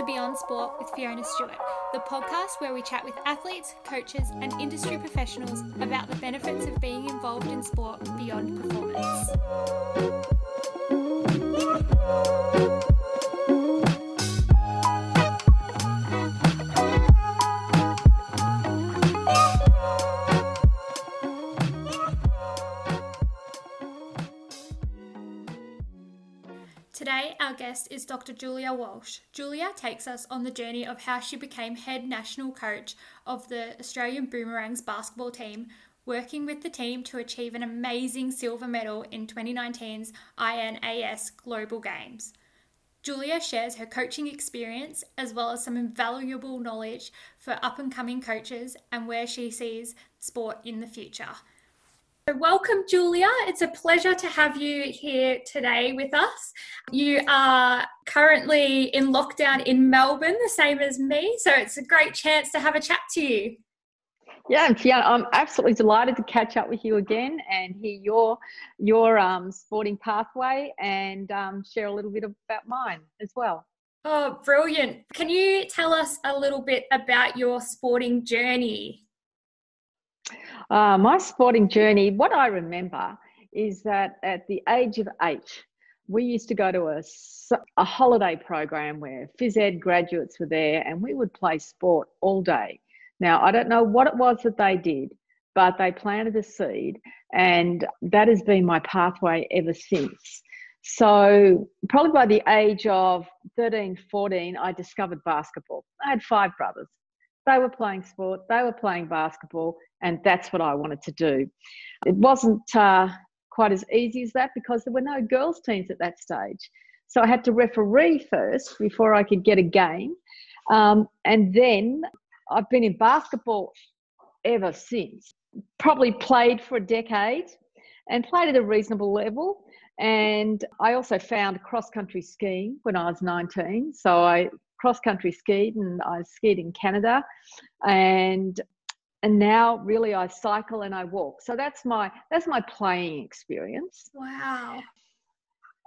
to Beyond Sport with Fiona Stewart, the podcast where we chat with athletes, coaches, and industry professionals about the benefits of being involved in sport beyond performance. Guest is Dr. Julia Walsh. Julia takes us on the journey of how she became head national coach of the Australian Boomerangs basketball team, working with the team to achieve an amazing silver medal in 2019's INAS Global Games. Julia shares her coaching experience as well as some invaluable knowledge for up and coming coaches and where she sees sport in the future. Welcome, Julia. It's a pleasure to have you here today with us. You are currently in lockdown in Melbourne, the same as me, so it's a great chance to have a chat to you. Yeah, and Fiona, I'm absolutely delighted to catch up with you again and hear your your um, sporting pathway and um, share a little bit about mine as well. Oh, brilliant! Can you tell us a little bit about your sporting journey? Uh, my sporting journey, what I remember is that at the age of eight, we used to go to a, a holiday program where phys ed graduates were there and we would play sport all day. Now, I don't know what it was that they did, but they planted a seed and that has been my pathway ever since. So, probably by the age of 13, 14, I discovered basketball. I had five brothers. They were playing sport, they were playing basketball, and that's what I wanted to do. It wasn't uh, quite as easy as that because there were no girls' teams at that stage. So I had to referee first before I could get a game. Um, and then I've been in basketball ever since. Probably played for a decade and played at a reasonable level. And I also found cross country skiing when I was 19. So I cross country skied and I skied in Canada. And and now really I cycle and I walk. So that's my that's my playing experience. Wow.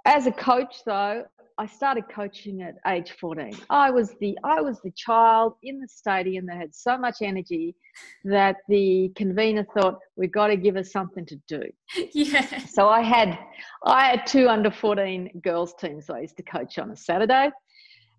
As a coach though, I started coaching at age 14. I was the I was the child in the stadium that had so much energy that the convener thought we've got to give us something to do. Yeah. So I had I had two under 14 girls teams I used to coach on a Saturday.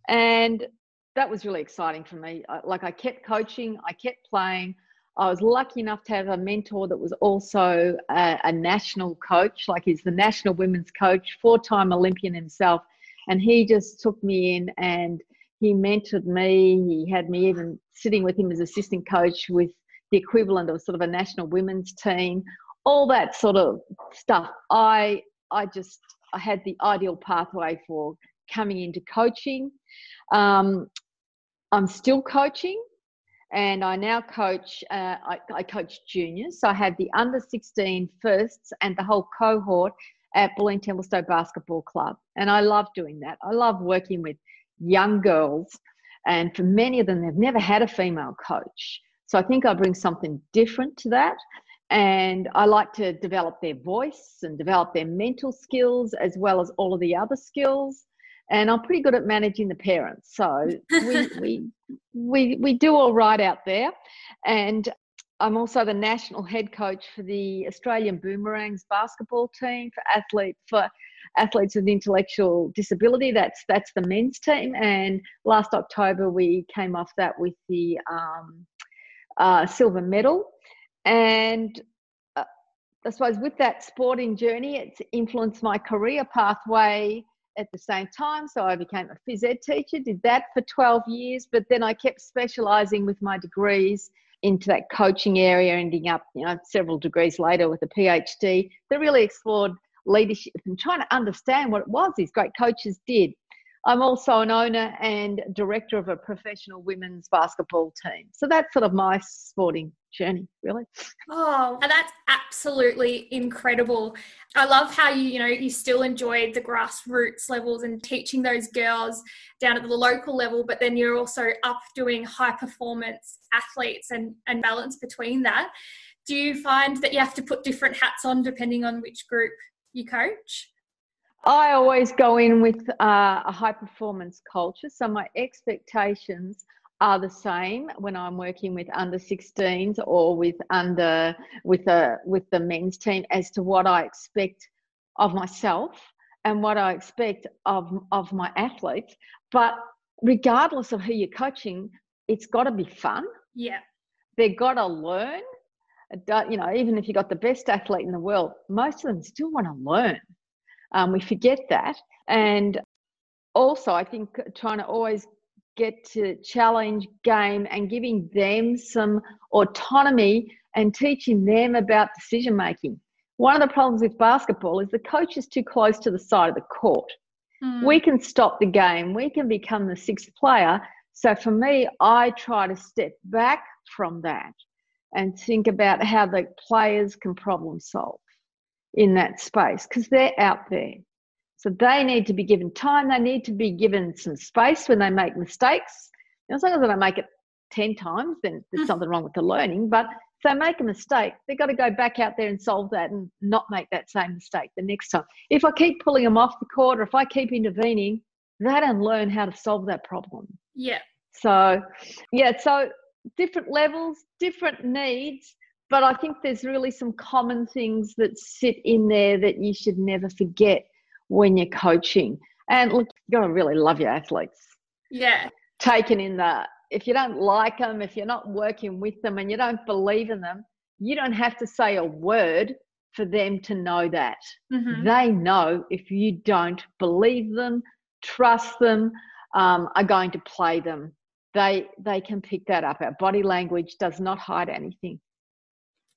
And that was really exciting for me. Like I kept coaching, I kept playing. I was lucky enough to have a mentor that was also a, a national coach, like he's the national women's coach, four time Olympian himself. And he just took me in and he mentored me. He had me even sitting with him as assistant coach with the equivalent of sort of a national women's team, all that sort of stuff. I I just I had the ideal pathway for coming into coaching. Um, I'm still coaching and I now coach. Uh, I, I, coach juniors, so I have the under 16 firsts and the whole cohort at Bulleen Templestowe Basketball Club, and I love doing that. I love working with young girls, and for many of them, they've never had a female coach. So I think I bring something different to that. And I like to develop their voice and develop their mental skills as well as all of the other skills and I'm pretty good at managing the parents. So we, we, we, we do all right out there. And I'm also the national head coach for the Australian Boomerangs basketball team for athletes for athletes with intellectual disability. That's that's the men's team. And last October we came off that with the um, uh, silver medal. And uh, I suppose with that sporting journey, it's influenced my career pathway at the same time. So I became a phys ed teacher, did that for 12 years, but then I kept specializing with my degrees into that coaching area, ending up, you know, several degrees later with a PhD that really explored leadership and trying to understand what it was these great coaches did. I'm also an owner and director of a professional women's basketball team. So that's sort of my sporting journey, really. Oh, that's absolutely incredible. I love how you, you know, you still enjoyed the grassroots levels and teaching those girls down at the local level, but then you're also up doing high performance athletes and, and balance between that. Do you find that you have to put different hats on depending on which group you coach? I always go in with uh, a high performance culture. So my expectations are the same when I'm working with under 16s or with under with a with the men's team as to what I expect of myself and what I expect of of my athletes. But regardless of who you're coaching, it's got to be fun. Yeah, they've got to learn. You know, even if you got the best athlete in the world, most of them still want to learn. Um, we forget that, and also I think trying to always get to challenge game and giving them some autonomy and teaching them about decision making. One of the problems with basketball is the coach is too close to the side of the court. Mm. We can stop the game, we can become the sixth player. So for me, I try to step back from that and think about how the players can problem solve in that space because they're out there. So they need to be given time. They need to be given some space when they make mistakes. As long as they don't make it 10 times, then there's hmm. something wrong with the learning. But if they make a mistake, they've got to go back out there and solve that and not make that same mistake the next time. If I keep pulling them off the court or if I keep intervening, they don't learn how to solve that problem. Yeah. So, yeah, so different levels, different needs, but I think there's really some common things that sit in there that you should never forget when you're coaching. And look, you've got to really love your athletes. Yeah. Taken in the, if you don't like them, if you're not working with them and you don't believe in them, you don't have to say a word for them to know that. Mm-hmm. They know if you don't believe them, trust them, um, are going to play them. They they can pick that up. Our body language does not hide anything.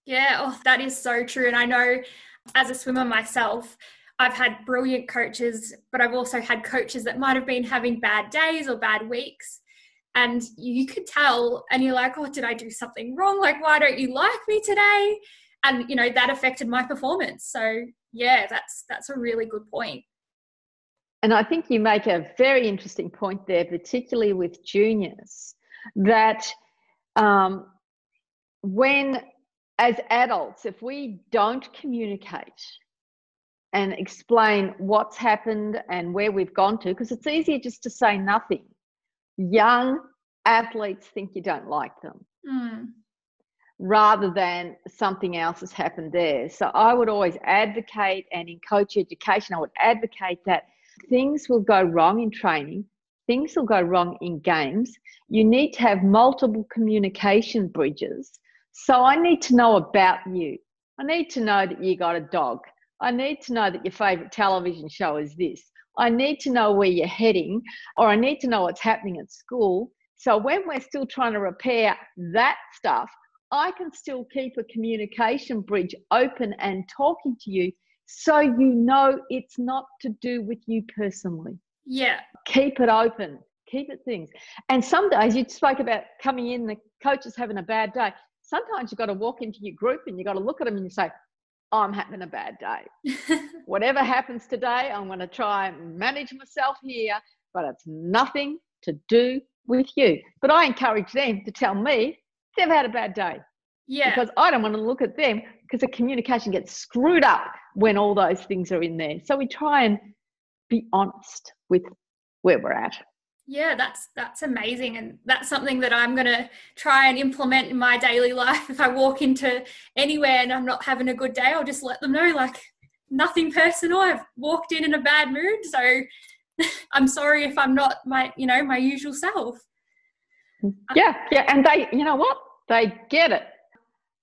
Yeah, oh, that is so true. And I know as a swimmer myself, I've had brilliant coaches, but I've also had coaches that might have been having bad days or bad weeks. And you could tell, and you're like, oh, did I do something wrong? Like, why don't you like me today? And, you know, that affected my performance. So, yeah, that's that's a really good point. And I think you make a very interesting point there, particularly with juniors, that um, when, as adults, if we don't communicate and explain what's happened and where we've gone to because it's easier just to say nothing. Young athletes think you don't like them mm. rather than something else has happened there. So I would always advocate, and in coach education, I would advocate that things will go wrong in training, things will go wrong in games. You need to have multiple communication bridges. So I need to know about you. I need to know that you got a dog. I need to know that your favourite television show is this. I need to know where you're heading, or I need to know what's happening at school. So when we're still trying to repair that stuff, I can still keep a communication bridge open and talking to you so you know it's not to do with you personally. Yeah. Keep it open. Keep it things. And some days you spoke about coming in, the coach is having a bad day. Sometimes you've got to walk into your group and you've got to look at them and you say, I'm having a bad day. Whatever happens today, I'm going to try and manage myself here, but it's nothing to do with you. But I encourage them to tell me they've had a bad day. Yeah. Because I don't want to look at them because the communication gets screwed up when all those things are in there. So we try and be honest with where we're at yeah that's that's amazing and that's something that i'm going to try and implement in my daily life. If i walk into anywhere and i'm not having a good day i'll just let them know like nothing personal. I've walked in in a bad mood so i'm sorry if i'm not my you know my usual self. Yeah yeah and they you know what? They get it.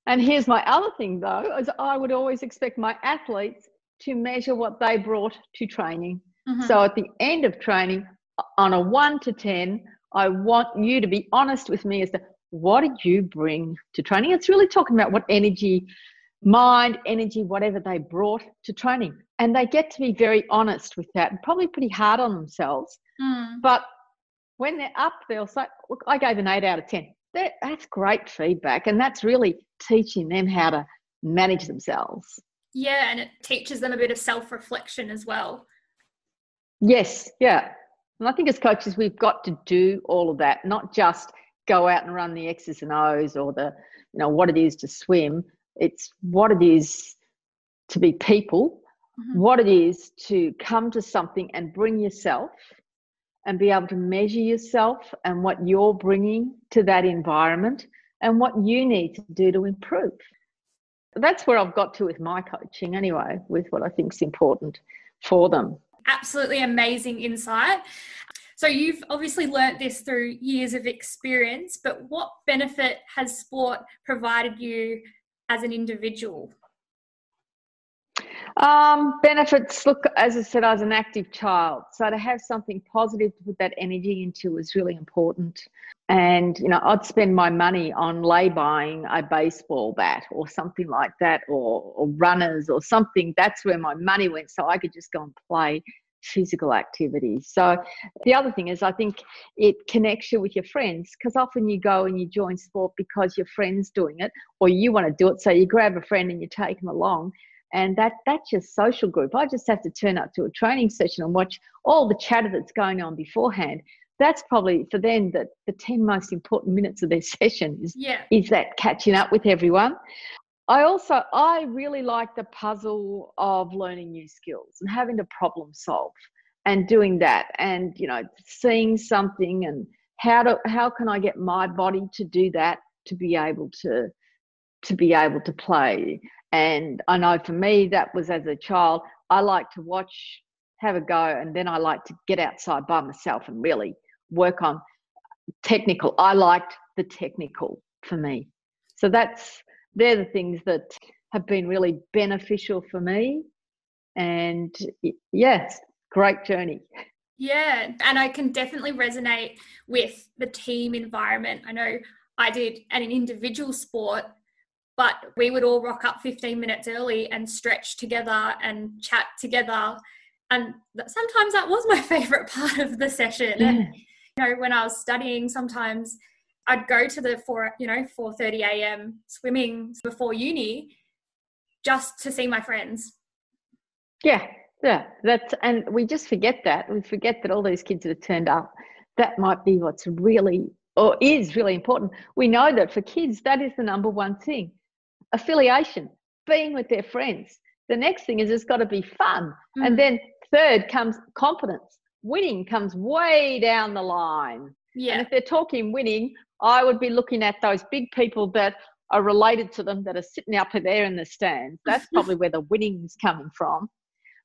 And here's my other thing though is i would always expect my athletes to measure what they brought to training. Mm-hmm. so at the end of training on a one to 10, I want you to be honest with me as to what did you bring to training? It's really talking about what energy, mind, energy, whatever they brought to training. And they get to be very honest with that and probably pretty hard on themselves. Mm. But when they're up, they'll say, Look, I gave an eight out of 10. That's great feedback. And that's really teaching them how to manage themselves. Yeah. And it teaches them a bit of self reflection as well. Yes. Yeah. And I think as coaches, we've got to do all of that, not just go out and run the X's and O's or the, you know, what it is to swim. It's what it is to be people mm-hmm. what it is to come to something and bring yourself and be able to measure yourself and what you're bringing to that environment and what you need to do to improve. That's where I've got to with my coaching, anyway, with what I think is important for them. Absolutely amazing insight. So, you've obviously learnt this through years of experience, but what benefit has sport provided you as an individual? Um, benefits look, as I said, I was an active child. So to have something positive to put that energy into was really important. And, you know, I'd spend my money on lay buying a baseball bat or something like that, or, or runners or something. That's where my money went. So I could just go and play physical activities. So the other thing is I think it connects you with your friends because often you go and you join sport because your friend's doing it or you want to do it. So you grab a friend and you take them along and that that's your social group. I just have to turn up to a training session and watch all the chatter that's going on beforehand. That's probably for them that the 10 most important minutes of their session is, yeah. is that catching up with everyone. I also i really like the puzzle of learning new skills and having to problem solve and doing that and you know seeing something and how to how can i get my body to do that to be able to to be able to play and I know for me, that was as a child, I like to watch, have a go, and then I like to get outside by myself and really work on technical. I liked the technical for me. So that's, they're the things that have been really beneficial for me. And yes, great journey. Yeah, and I can definitely resonate with the team environment. I know I did an individual sport but we would all rock up 15 minutes early and stretch together and chat together. And sometimes that was my favorite part of the session. Yeah. and you know when i was studying sometimes i'd go to the 4 you know 4:30 a.m. swimming before uni just to see my friends. Yeah yeah that's and we just forget that. We forget that all those kids that have turned up that might be what's really or is really important. We know that for kids that is the number one thing affiliation, being with their friends. The next thing is it's got to be fun. Mm. And then third comes confidence. Winning comes way down the line. Yeah. And if they're talking winning, I would be looking at those big people that are related to them that are sitting up there in the stands. That's probably where the winning's coming from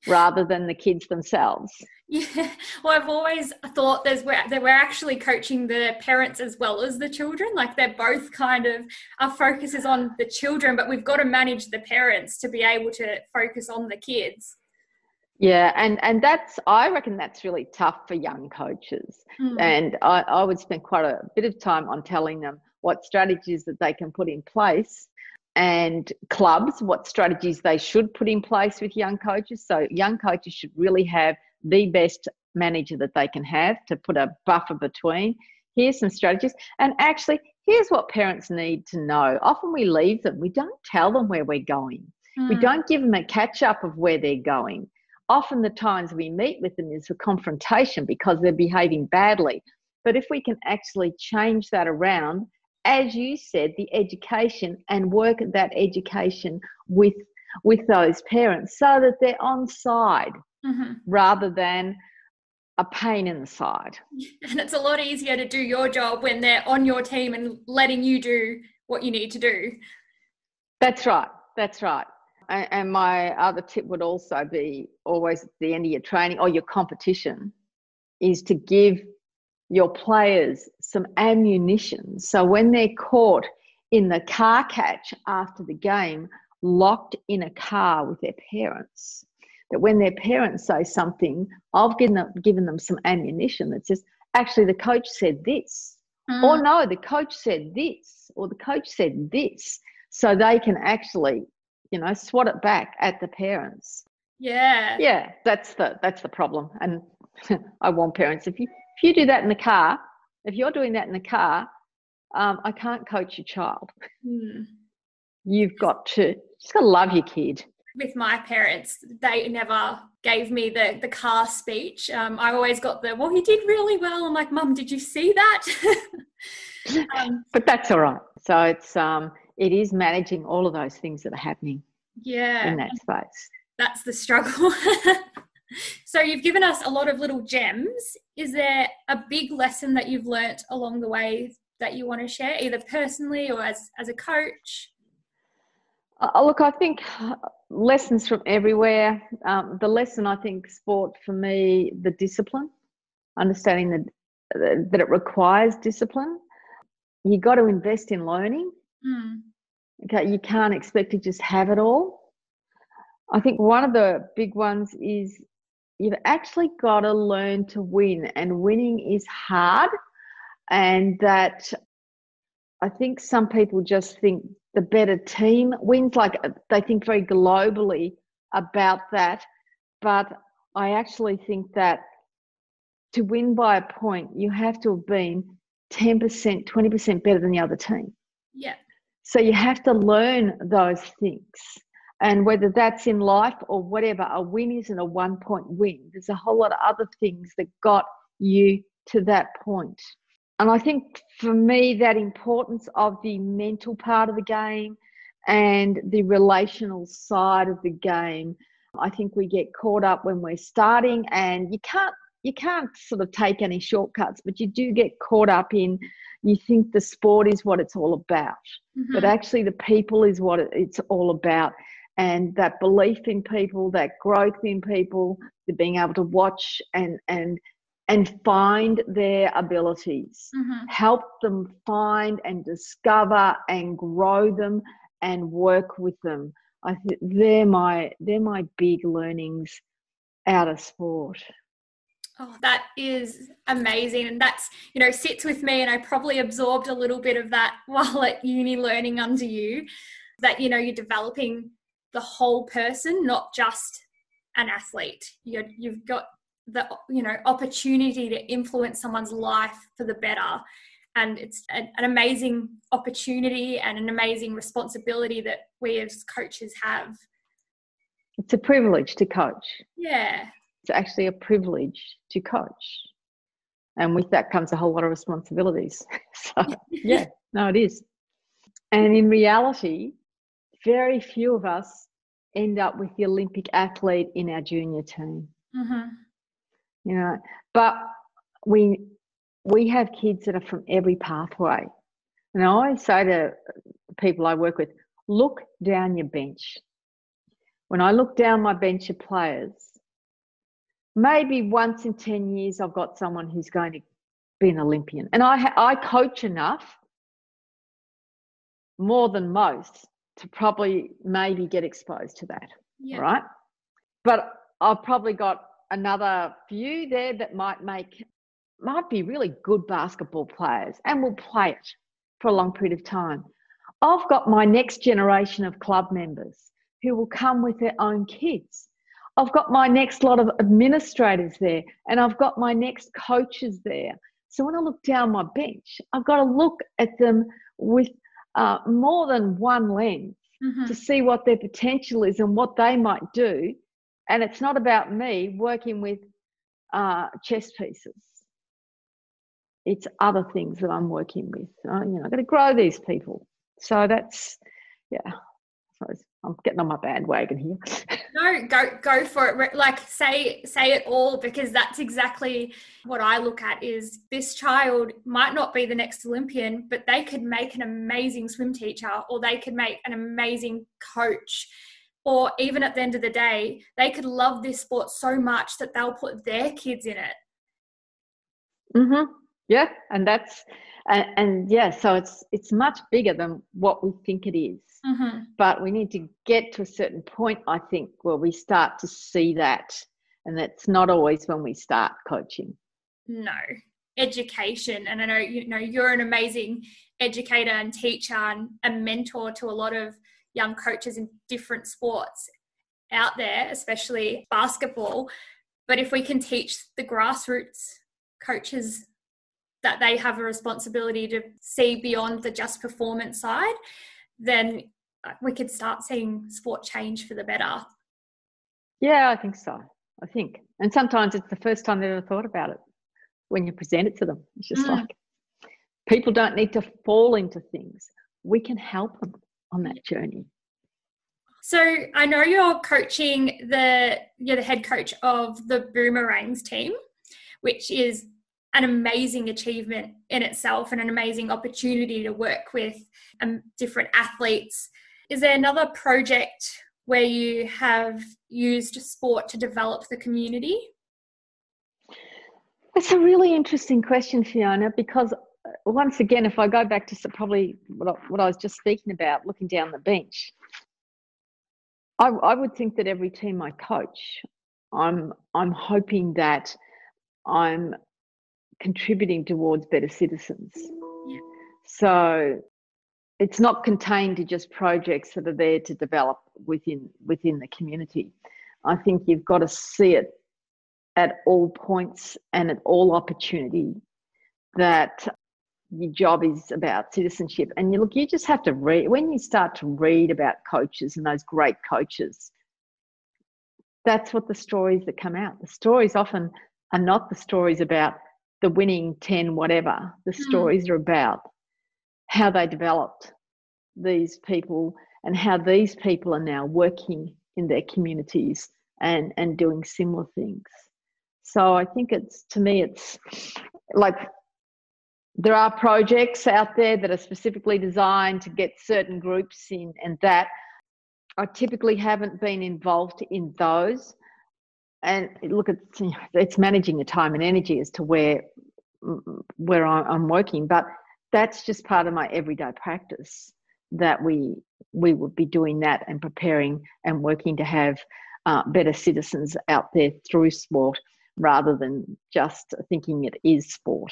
rather than the kids themselves. Yeah, well, I've always thought there's where that we're actually coaching the parents as well as the children. Like they're both kind of our focus is on the children, but we've got to manage the parents to be able to focus on the kids. Yeah, and and that's I reckon that's really tough for young coaches, mm. and I, I would spend quite a bit of time on telling them what strategies that they can put in place and clubs what strategies they should put in place with young coaches. So, young coaches should really have the best manager that they can have to put a buffer between. Here's some strategies. And actually, here's what parents need to know. Often we leave them, we don't tell them where we're going, mm. we hmm. don't give them a catch up of where they're going. Often, the times we meet with them is a confrontation because they're behaving badly. But if we can actually change that around as you said, the education and work that education with with those parents so that they're on side mm-hmm. rather than a pain in the side. And it's a lot easier to do your job when they're on your team and letting you do what you need to do. That's right. That's right. And my other tip would also be always at the end of your training or your competition is to give your players some ammunition. So when they're caught in the car catch after the game, locked in a car with their parents, that when their parents say something, I've given them, given them some ammunition that says, actually, the coach said this. Mm. Or no, the coach said this, or the coach said this. So they can actually, you know, swat it back at the parents. Yeah. Yeah, that's the that's the problem. And I want parents if you if you do that in the car, if you're doing that in the car, um, I can't coach your child. Mm. You've got to just got to love your kid. With my parents, they never gave me the the car speech. Um, I always got the well, he did really well. I'm like, Mum, did you see that? um, but that's all right. So it's um, it is managing all of those things that are happening. Yeah, in that space that's the struggle. so you've given us a lot of little gems. Is there a big lesson that you've learnt along the way that you want to share, either personally or as, as a coach? Uh, look, I think lessons from everywhere. Um, the lesson I think sport for me, the discipline, understanding that that it requires discipline. You got to invest in learning. Mm. Okay, you can't expect to just have it all. I think one of the big ones is you've actually got to learn to win, and winning is hard. And that I think some people just think the better team wins, like uh, they think very globally about that. But I actually think that to win by a point, you have to have been 10%, 20% better than the other team. Yeah. So you have to learn those things. And whether that's in life or whatever, a win isn't a one point win. There's a whole lot of other things that got you to that point. And I think for me, that importance of the mental part of the game and the relational side of the game, I think we get caught up when we're starting and you can't you can't sort of take any shortcuts, but you do get caught up in you think the sport is what it's all about, mm-hmm. but actually the people is what it's all about. And that belief in people, that growth in people, the being able to watch and and and find their abilities, mm-hmm. help them find and discover and grow them and work with them. I think they're my they're my big learnings out of sport. Oh, that is amazing. And that's, you know, sits with me. And I probably absorbed a little bit of that while at uni learning under you that, you know, you're developing the whole person, not just an athlete. you you've got the, you know, opportunity to influence someone's life for the better. And it's an, an amazing opportunity and an amazing responsibility that we as coaches have. It's a privilege to coach. Yeah it's actually a privilege to coach. And with that comes a whole lot of responsibilities. so, yeah, no, it is. And in reality, very few of us end up with the Olympic athlete in our junior team. Mm-hmm. You know, but we we have kids that are from every pathway. And I always say to people I work with, look down your bench. When I look down my bench of players, maybe once in 10 years I've got someone who's going to be an Olympian. And I, I coach enough, more than most, to probably maybe get exposed to that. Yeah. Right. But I've probably got another few there that might make, might be really good basketball players and will play it for a long period of time. I've got my next generation of club members who will come with their own kids I've got my next lot of administrators there and I've got my next coaches there. So when I look down my bench, I've got to look at them with uh, more than one lens mm-hmm. to see what their potential is and what they might do. And it's not about me working with uh, chess pieces. It's other things that I'm working with. Uh, you know, I've got to grow these people. So that's, yeah, I'm getting on my bandwagon here. no, go go for it. Like say say it all because that's exactly what I look at is this child might not be the next Olympian, but they could make an amazing swim teacher or they could make an amazing coach. Or even at the end of the day, they could love this sport so much that they'll put their kids in it. Mhm. Yeah, and that's and, and yeah, so it's it's much bigger than what we think it is Mm-hmm. But we need to get to a certain point, I think, where we start to see that. And that's not always when we start coaching. No. Education. And I know you know you're an amazing educator and teacher and a mentor to a lot of young coaches in different sports out there, especially basketball. But if we can teach the grassroots coaches that they have a responsibility to see beyond the just performance side, then we could start seeing sport change for the better. Yeah, I think so. I think. And sometimes it's the first time they've ever thought about it when you present it to them. It's just mm. like people don't need to fall into things. We can help them on that journey. So I know you're coaching the you're the head coach of the Boomerangs team, which is an amazing achievement in itself and an amazing opportunity to work with um, different athletes. Is there another project where you have used sport to develop the community? That's a really interesting question, Fiona, because uh, once again, if I go back to probably what I, what I was just speaking about, looking down the bench, I, I would think that every team I coach, I'm I'm hoping that I'm contributing towards better citizens. Yeah. So it's not contained to just projects that are there to develop within within the community. I think you've got to see it at all points and at all opportunity that your job is about citizenship. And you look, you just have to read when you start to read about coaches and those great coaches. That's what the stories that come out. The stories often are not the stories about the winning 10 whatever. The mm. stories are about how they developed these people and how these people are now working in their communities and, and doing similar things. So I think it's to me it's like there are projects out there that are specifically designed to get certain groups in and that I typically haven't been involved in those. And look, it's, it's managing the time and energy as to where where I'm working, but that's just part of my everyday practice that we we would be doing that and preparing and working to have uh, better citizens out there through sport rather than just thinking it is sport.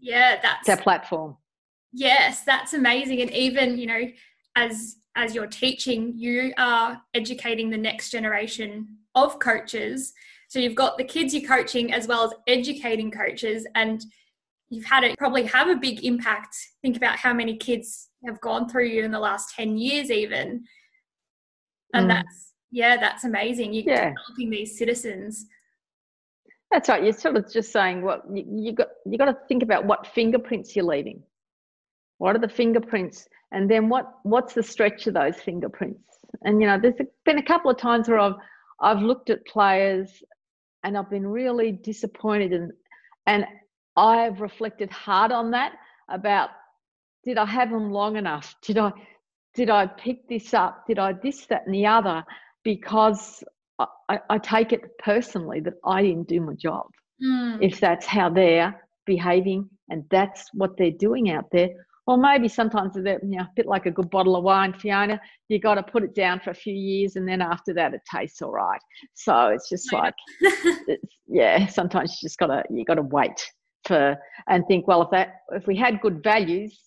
Yeah, that's our platform. Yes, that's amazing. And even, you know, as as you're teaching, you are educating the next generation of coaches. So you've got the kids you're coaching as well as educating coaches and you've had it probably have a big impact. Think about how many kids have gone through you in the last 10 years even. And mm. that's yeah, that's amazing. You're yeah. developing these citizens that's right. You're sort of just saying what you, you got. You got to think about what fingerprints you're leaving. What are the fingerprints, and then what what's the stretch of those fingerprints? And you know, there's been a couple of times where I've I've looked at players, and I've been really disappointed, and and I've reflected hard on that about did I have them long enough? Did I did I pick this up? Did I this that and the other? Because I, I take it personally that I didn't do my job. Mm. If that's how they're behaving and that's what they're doing out there, or maybe sometimes they're you know, a bit like a good bottle of wine, Fiona. You got to put it down for a few years, and then after that, it tastes all right. So it's just like, it's, yeah. Sometimes you just gotta you gotta wait for and think. Well, if that if we had good values,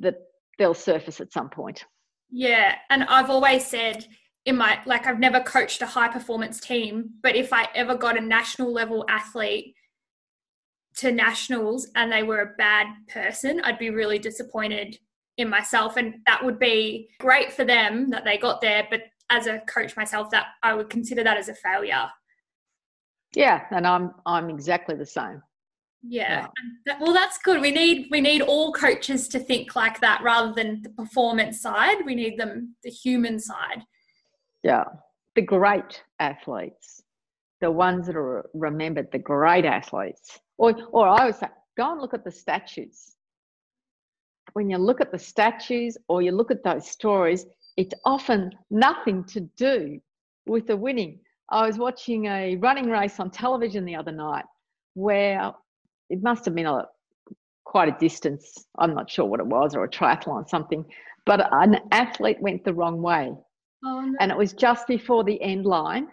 that they'll surface at some point. Yeah, and I've always said in my like I've never coached a high performance team, but if I ever got a national level athlete to nationals and they were a bad person, I'd be really disappointed in myself and that would be great for them that they got there, but as a coach myself that I would consider that as a failure. Yeah, and I'm I'm exactly the same. Yeah. yeah. well, that's good. We need we need all coaches to think like that rather than the performance side. We need them the human side. Yeah. The great athletes, the ones that are remembered, the great athletes. Or, or I would say, go and look at the statues. When you look at the statues or you look at those stories, it's often nothing to do with the winning. I was watching a running race on television the other night where it must have been a quite a distance. I'm not sure what it was, or a triathlon, something. But an athlete went the wrong way Oh, no. And it was just before the end line.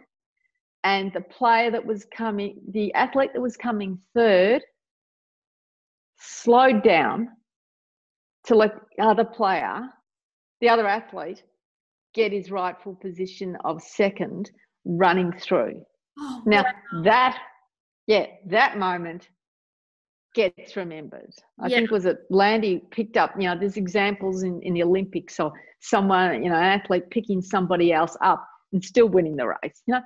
And the player that was coming, the athlete that was coming third, slowed down to let the other player, the other athlete, get his rightful position of second running through. Oh, now, wow. that, yeah, that moment gets remembered. I yeah. think was it Landy picked up, you know, there's examples in, in the Olympics of someone, you know, an athlete picking somebody else up and still winning the race. You know,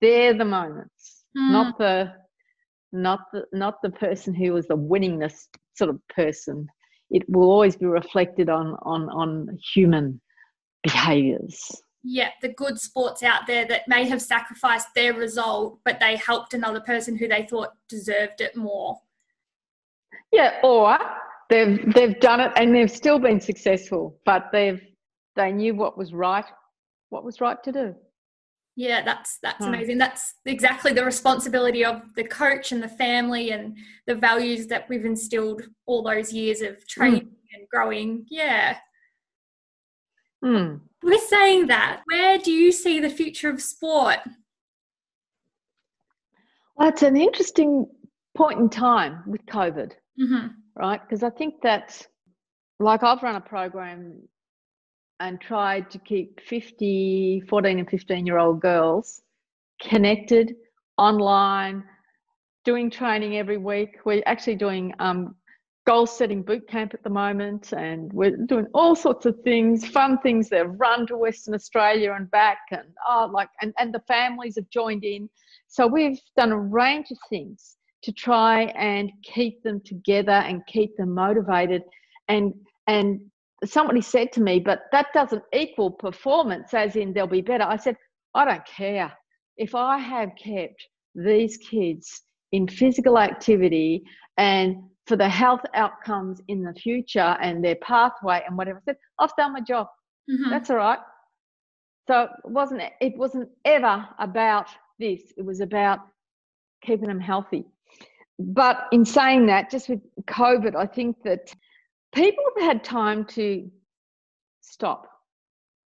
they're the moments, mm. not the not the not the person who was the winningness sort of person. It will always be reflected on on on human behaviors. Yeah, the good sports out there that may have sacrificed their result, but they helped another person who they thought deserved it more. Yeah, or they've they've done it and they've still been successful, but they've they knew what was right, what was right to do. Yeah, that's that's hmm. amazing. That's exactly the responsibility of the coach and the family and the values that we've instilled all those years of training mm. and growing. Yeah. Mm. We're saying that. Where do you see the future of sport? Well, it's an interesting point in time with COVID, mm-hmm. right? Because I think that, like, I've run a program and tried to keep 50, 14 and 15 year old girls connected online, doing training every week. We're actually doing um, goal setting boot camp at the moment, and we're doing all sorts of things, fun things. They've run to Western Australia and back, and oh, like, and, and the families have joined in. So we've done a range of things to try and keep them together and keep them motivated and and somebody said to me, but that doesn't equal performance, as in they'll be better. I said, I don't care. If I have kept these kids in physical activity and for the health outcomes in the future and their pathway and whatever, I said, I've done my job. Mm-hmm. That's all right. So it wasn't it wasn't ever about this. It was about keeping them healthy. But in saying that, just with COVID, I think that people have had time to stop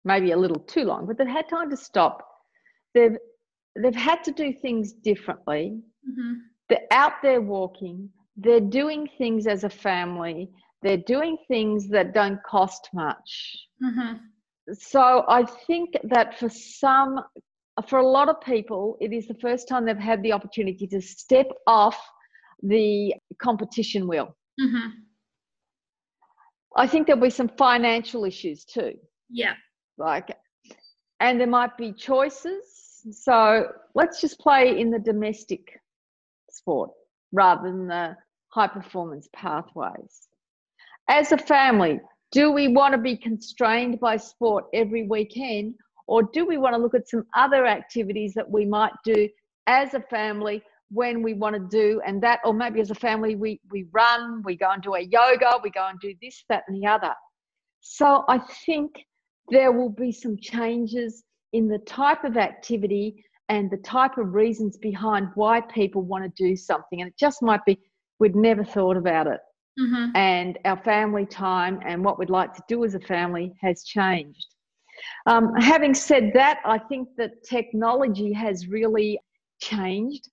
maybe a little too long but they've had time to stop they've they've had to do things differently mm-hmm. they're out there walking they're doing things as a family they're doing things that don't cost much mm-hmm. so i think that for some for a lot of people it is the first time they've had the opportunity to step off the competition wheel mm-hmm. I think there'll be some financial issues too. Yeah. Like, and there might be choices. So let's just play in the domestic sport rather than the high performance pathways. As a family, do we want to be constrained by sport every weekend? Or do we want to look at some other activities that we might do as a family when we want to do and that or maybe as a family we we run we go and do a yoga we go and do this that and the other. So i think there will be some changes in the type of activity and the type of reasons behind why people want to do something and it just might be we'd never thought about it. Mm-hmm. and our family time and what we'd like to do as a family has changed. Um, having said that i think that technology has really changed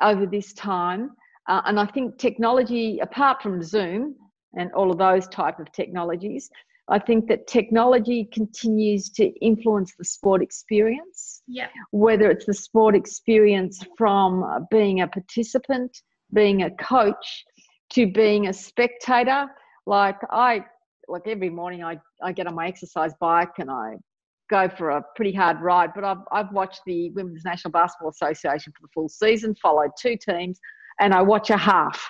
over this time. Uh, and I think technology, apart from Zoom and all of those type of technologies, I think that technology continues to influence the sport experience. Yeah. Whether it's the sport experience from being a participant, being a coach, to being a spectator. Like I, like every morning, I I get on my exercise bike and I go for a pretty hard ride. But I've, I've watched the Women's National Basketball Association for the full season, followed two teams, and I watch a half.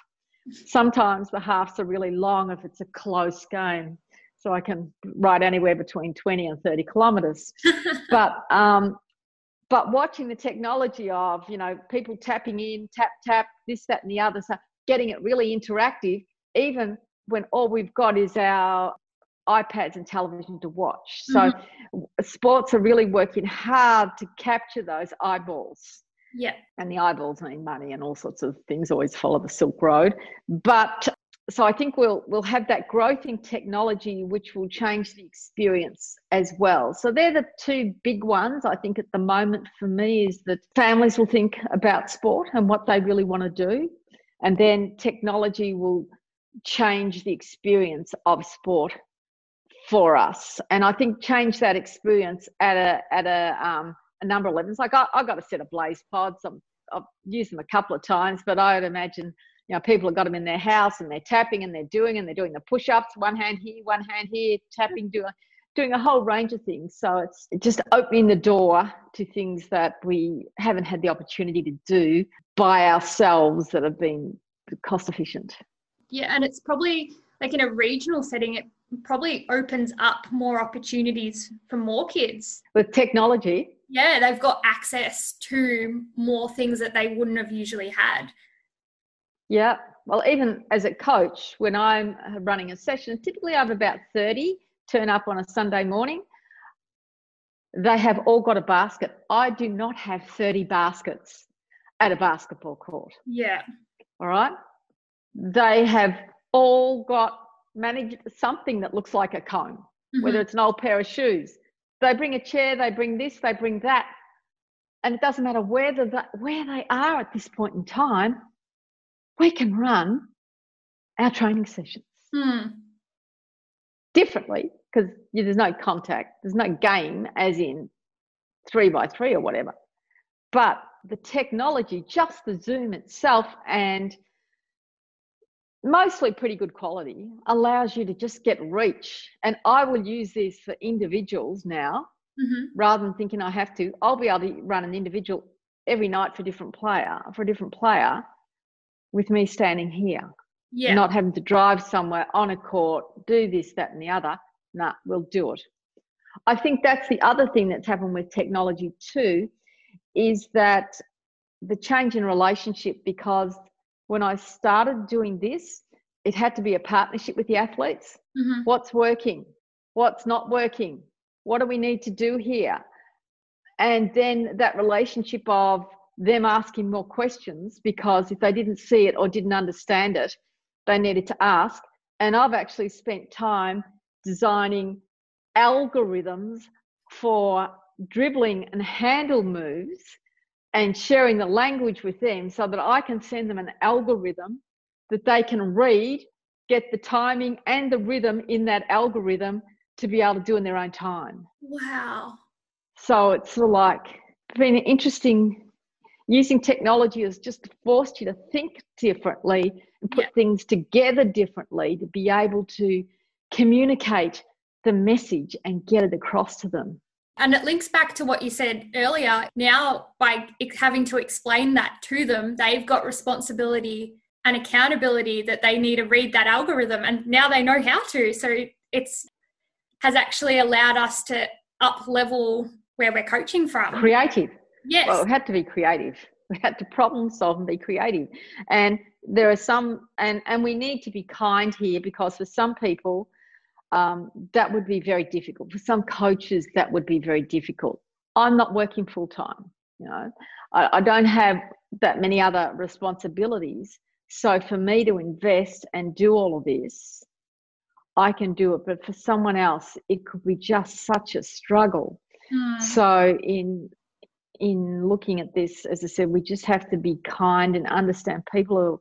Sometimes the halves are really long if it's a close game. So I can ride anywhere between 20 and 30 kilometres. but um, but watching the technology of you know people tapping in, tap tap, this that and the other, so getting it really interactive, even when all we've got is our iPads and television to watch. So mm-hmm. sports are really working hard to capture those eyeballs. Yeah. And the eyeballs mean money and all sorts of things always follow the Silk Road. But so I think we'll we'll have that growth in technology which will change the experience as well. So they're the two big ones I think at the moment for me is that families will think about sport and what they really want to do. And then technology will change the experience of sport for us, and I think change that experience at a at a um, a number of levels. Like I, have got a set of Blaze pods. i have used them a couple of times, but I would imagine you know people have got them in their house and they're tapping and they're doing and they're doing the push-ups, one hand here, one hand here, tapping, doing doing a whole range of things. So it's just opening the door to things that we haven't had the opportunity to do by ourselves that have been cost efficient. Yeah, and it's probably like in a regional setting, it probably opens up more opportunities for more kids. With technology. Yeah, they've got access to more things that they wouldn't have usually had. Yeah. Well, even as a coach, when I'm running a session, typically I have about 30 turn up on a Sunday morning. They have all got a basket. I do not have 30 baskets at a basketball court. Yeah. All right. They have all got managed something that looks like a cone, mm-hmm. whether it's an old pair of shoes. They bring a chair, they bring this, they bring that. And it doesn't matter where, the, where they are at this point in time, we can run our training sessions mm. differently because there's no contact, there's no game, as in three by three or whatever. But the technology, just the Zoom itself, and mostly pretty good quality, allows you to just get reach. And I will use this for individuals now mm-hmm. rather than thinking I have to. I'll be able to run an individual every night for a different player, for a different player, with me standing here. Yeah. Not having to drive somewhere on a court, do this, that, and the other. Nah, we'll do it. I think that's the other thing that's happened with technology too, is that the change in relationship because when I started doing this, it had to be a partnership with the athletes. Mm-hmm. What's working? What's not working? What do we need to do here? And then that relationship of them asking more questions because if they didn't see it or didn't understand it, they needed to ask. And I've actually spent time designing algorithms for dribbling and handle moves and sharing the language with them so that I can send them an algorithm that they can read, get the timing and the rhythm in that algorithm to be able to do in their own time. Wow. So it's sort of like been interesting using technology has just forced you to think differently and put yeah. things together differently to be able to communicate the message and get it across to them. And it links back to what you said earlier. Now, by having to explain that to them, they've got responsibility and accountability that they need to read that algorithm, and now they know how to. So it's has actually allowed us to up level where we're coaching from. Creative. Yes. Well, we had to be creative. We had to problem solve and be creative. And there are some, and and we need to be kind here because for some people, um, that would be very difficult. For some coaches, that would be very difficult. I'm not working full time, you know, I, I don't have that many other responsibilities. So for me to invest and do all of this, I can do it. But for someone else, it could be just such a struggle. Mm. So in in looking at this, as I said, we just have to be kind and understand people who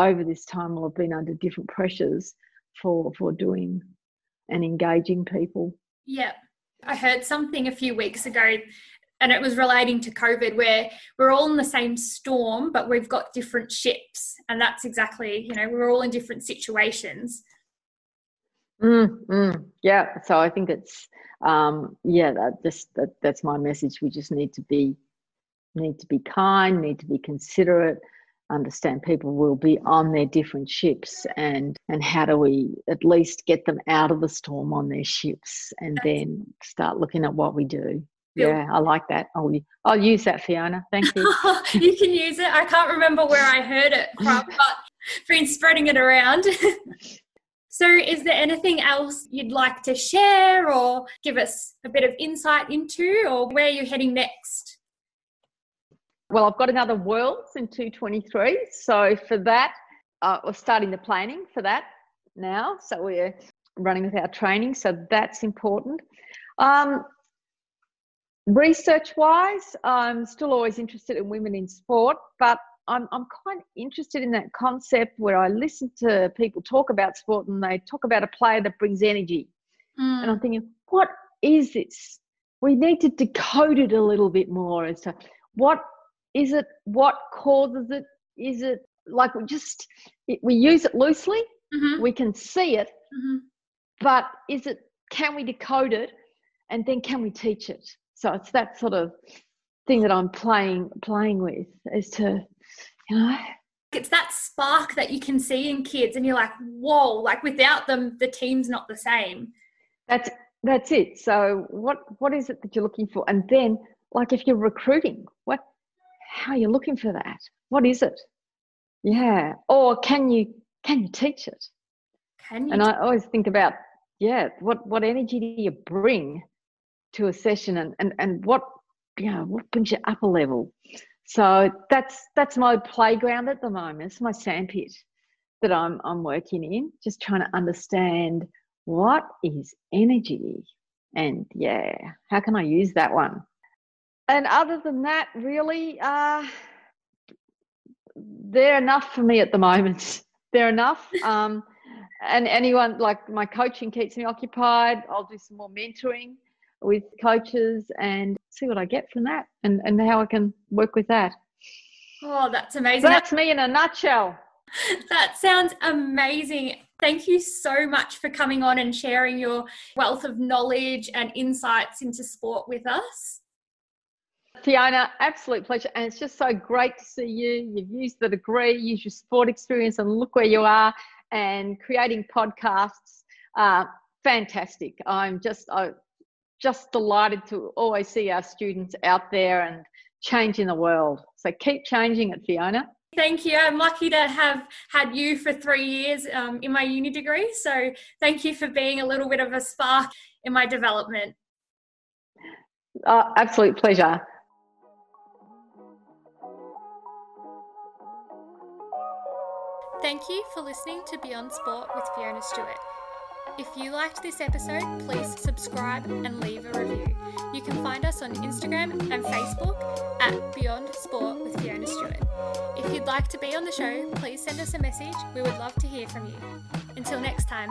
over this time will have been under different pressures for for doing and engaging people. Yeah. I heard something a few weeks ago and it was relating to COVID where we're all in the same storm, but we've got different ships. And that's exactly, you know, we're all in different situations. Mm, mm, yeah. So I think it's, um, yeah, that just, that, that's my message. We just need to be, need to be kind, need to be considerate, understand people will be on their different ships and and how do we at least get them out of the storm on their ships and then start looking at what we do. Yeah i like that. I'll, I'll use that fiona. Thank you. You can use it. I can't remember where i heard it from but been spreading it around. So is there anything else you'd like to share or give us a bit of insight into or where you're heading next well, I've got another Worlds in 223. So for that, uh, we're starting the planning for that now. So we're running with our training. So that's important. Um, research wise, I'm still always interested in women in sport, but I'm, I'm quite interested in that concept where I listen to people talk about sport and they talk about a player that brings energy. Mm. And I'm thinking, what is this? We need to decode it a little bit more as to what is it what causes it? Is it like we just it, we use it loosely? Mm-hmm. We can see it, mm-hmm. but is it? Can we decode it, and then can we teach it? So it's that sort of thing that I'm playing playing with, as to you know It's that spark that you can see in kids, and you're like, whoa, like without them, the team's not the same. That's that's it. So what what is it that you're looking for? And then like if you're recruiting, what how are you looking for that? What is it? Yeah. Or can you can you teach it? Can you And I always think about, yeah, what what energy do you bring to a session and and, and what you know, what brings you up a level? So that's that's my playground at the moment. It's my sandpit that I'm I'm working in, just trying to understand what is energy and yeah, how can I use that one? And other than that, really, uh, they're enough for me at the moment. They're enough. Um, and anyone like my coaching keeps me occupied. I'll do some more mentoring with coaches and see what I get from that and, and how I can work with that. Oh, that's amazing. So that's me in a nutshell. That sounds amazing. Thank you so much for coming on and sharing your wealth of knowledge and insights into sport with us. Fiona, absolute pleasure. And it's just so great to see you. You've used the degree, used your sport experience, and look where you are and creating podcasts. Uh, fantastic. I'm just uh, just delighted to always see our students out there and changing the world. So keep changing it, Fiona. Thank you. I'm lucky to have had you for three years um, in my uni degree. So thank you for being a little bit of a spark in my development. Uh, absolute pleasure. Thank you for listening to Beyond Sport with Fiona Stewart. If you liked this episode, please subscribe and leave a review. You can find us on Instagram and Facebook at Beyond Sport with Fiona Stewart. If you'd like to be on the show, please send us a message. We would love to hear from you. Until next time.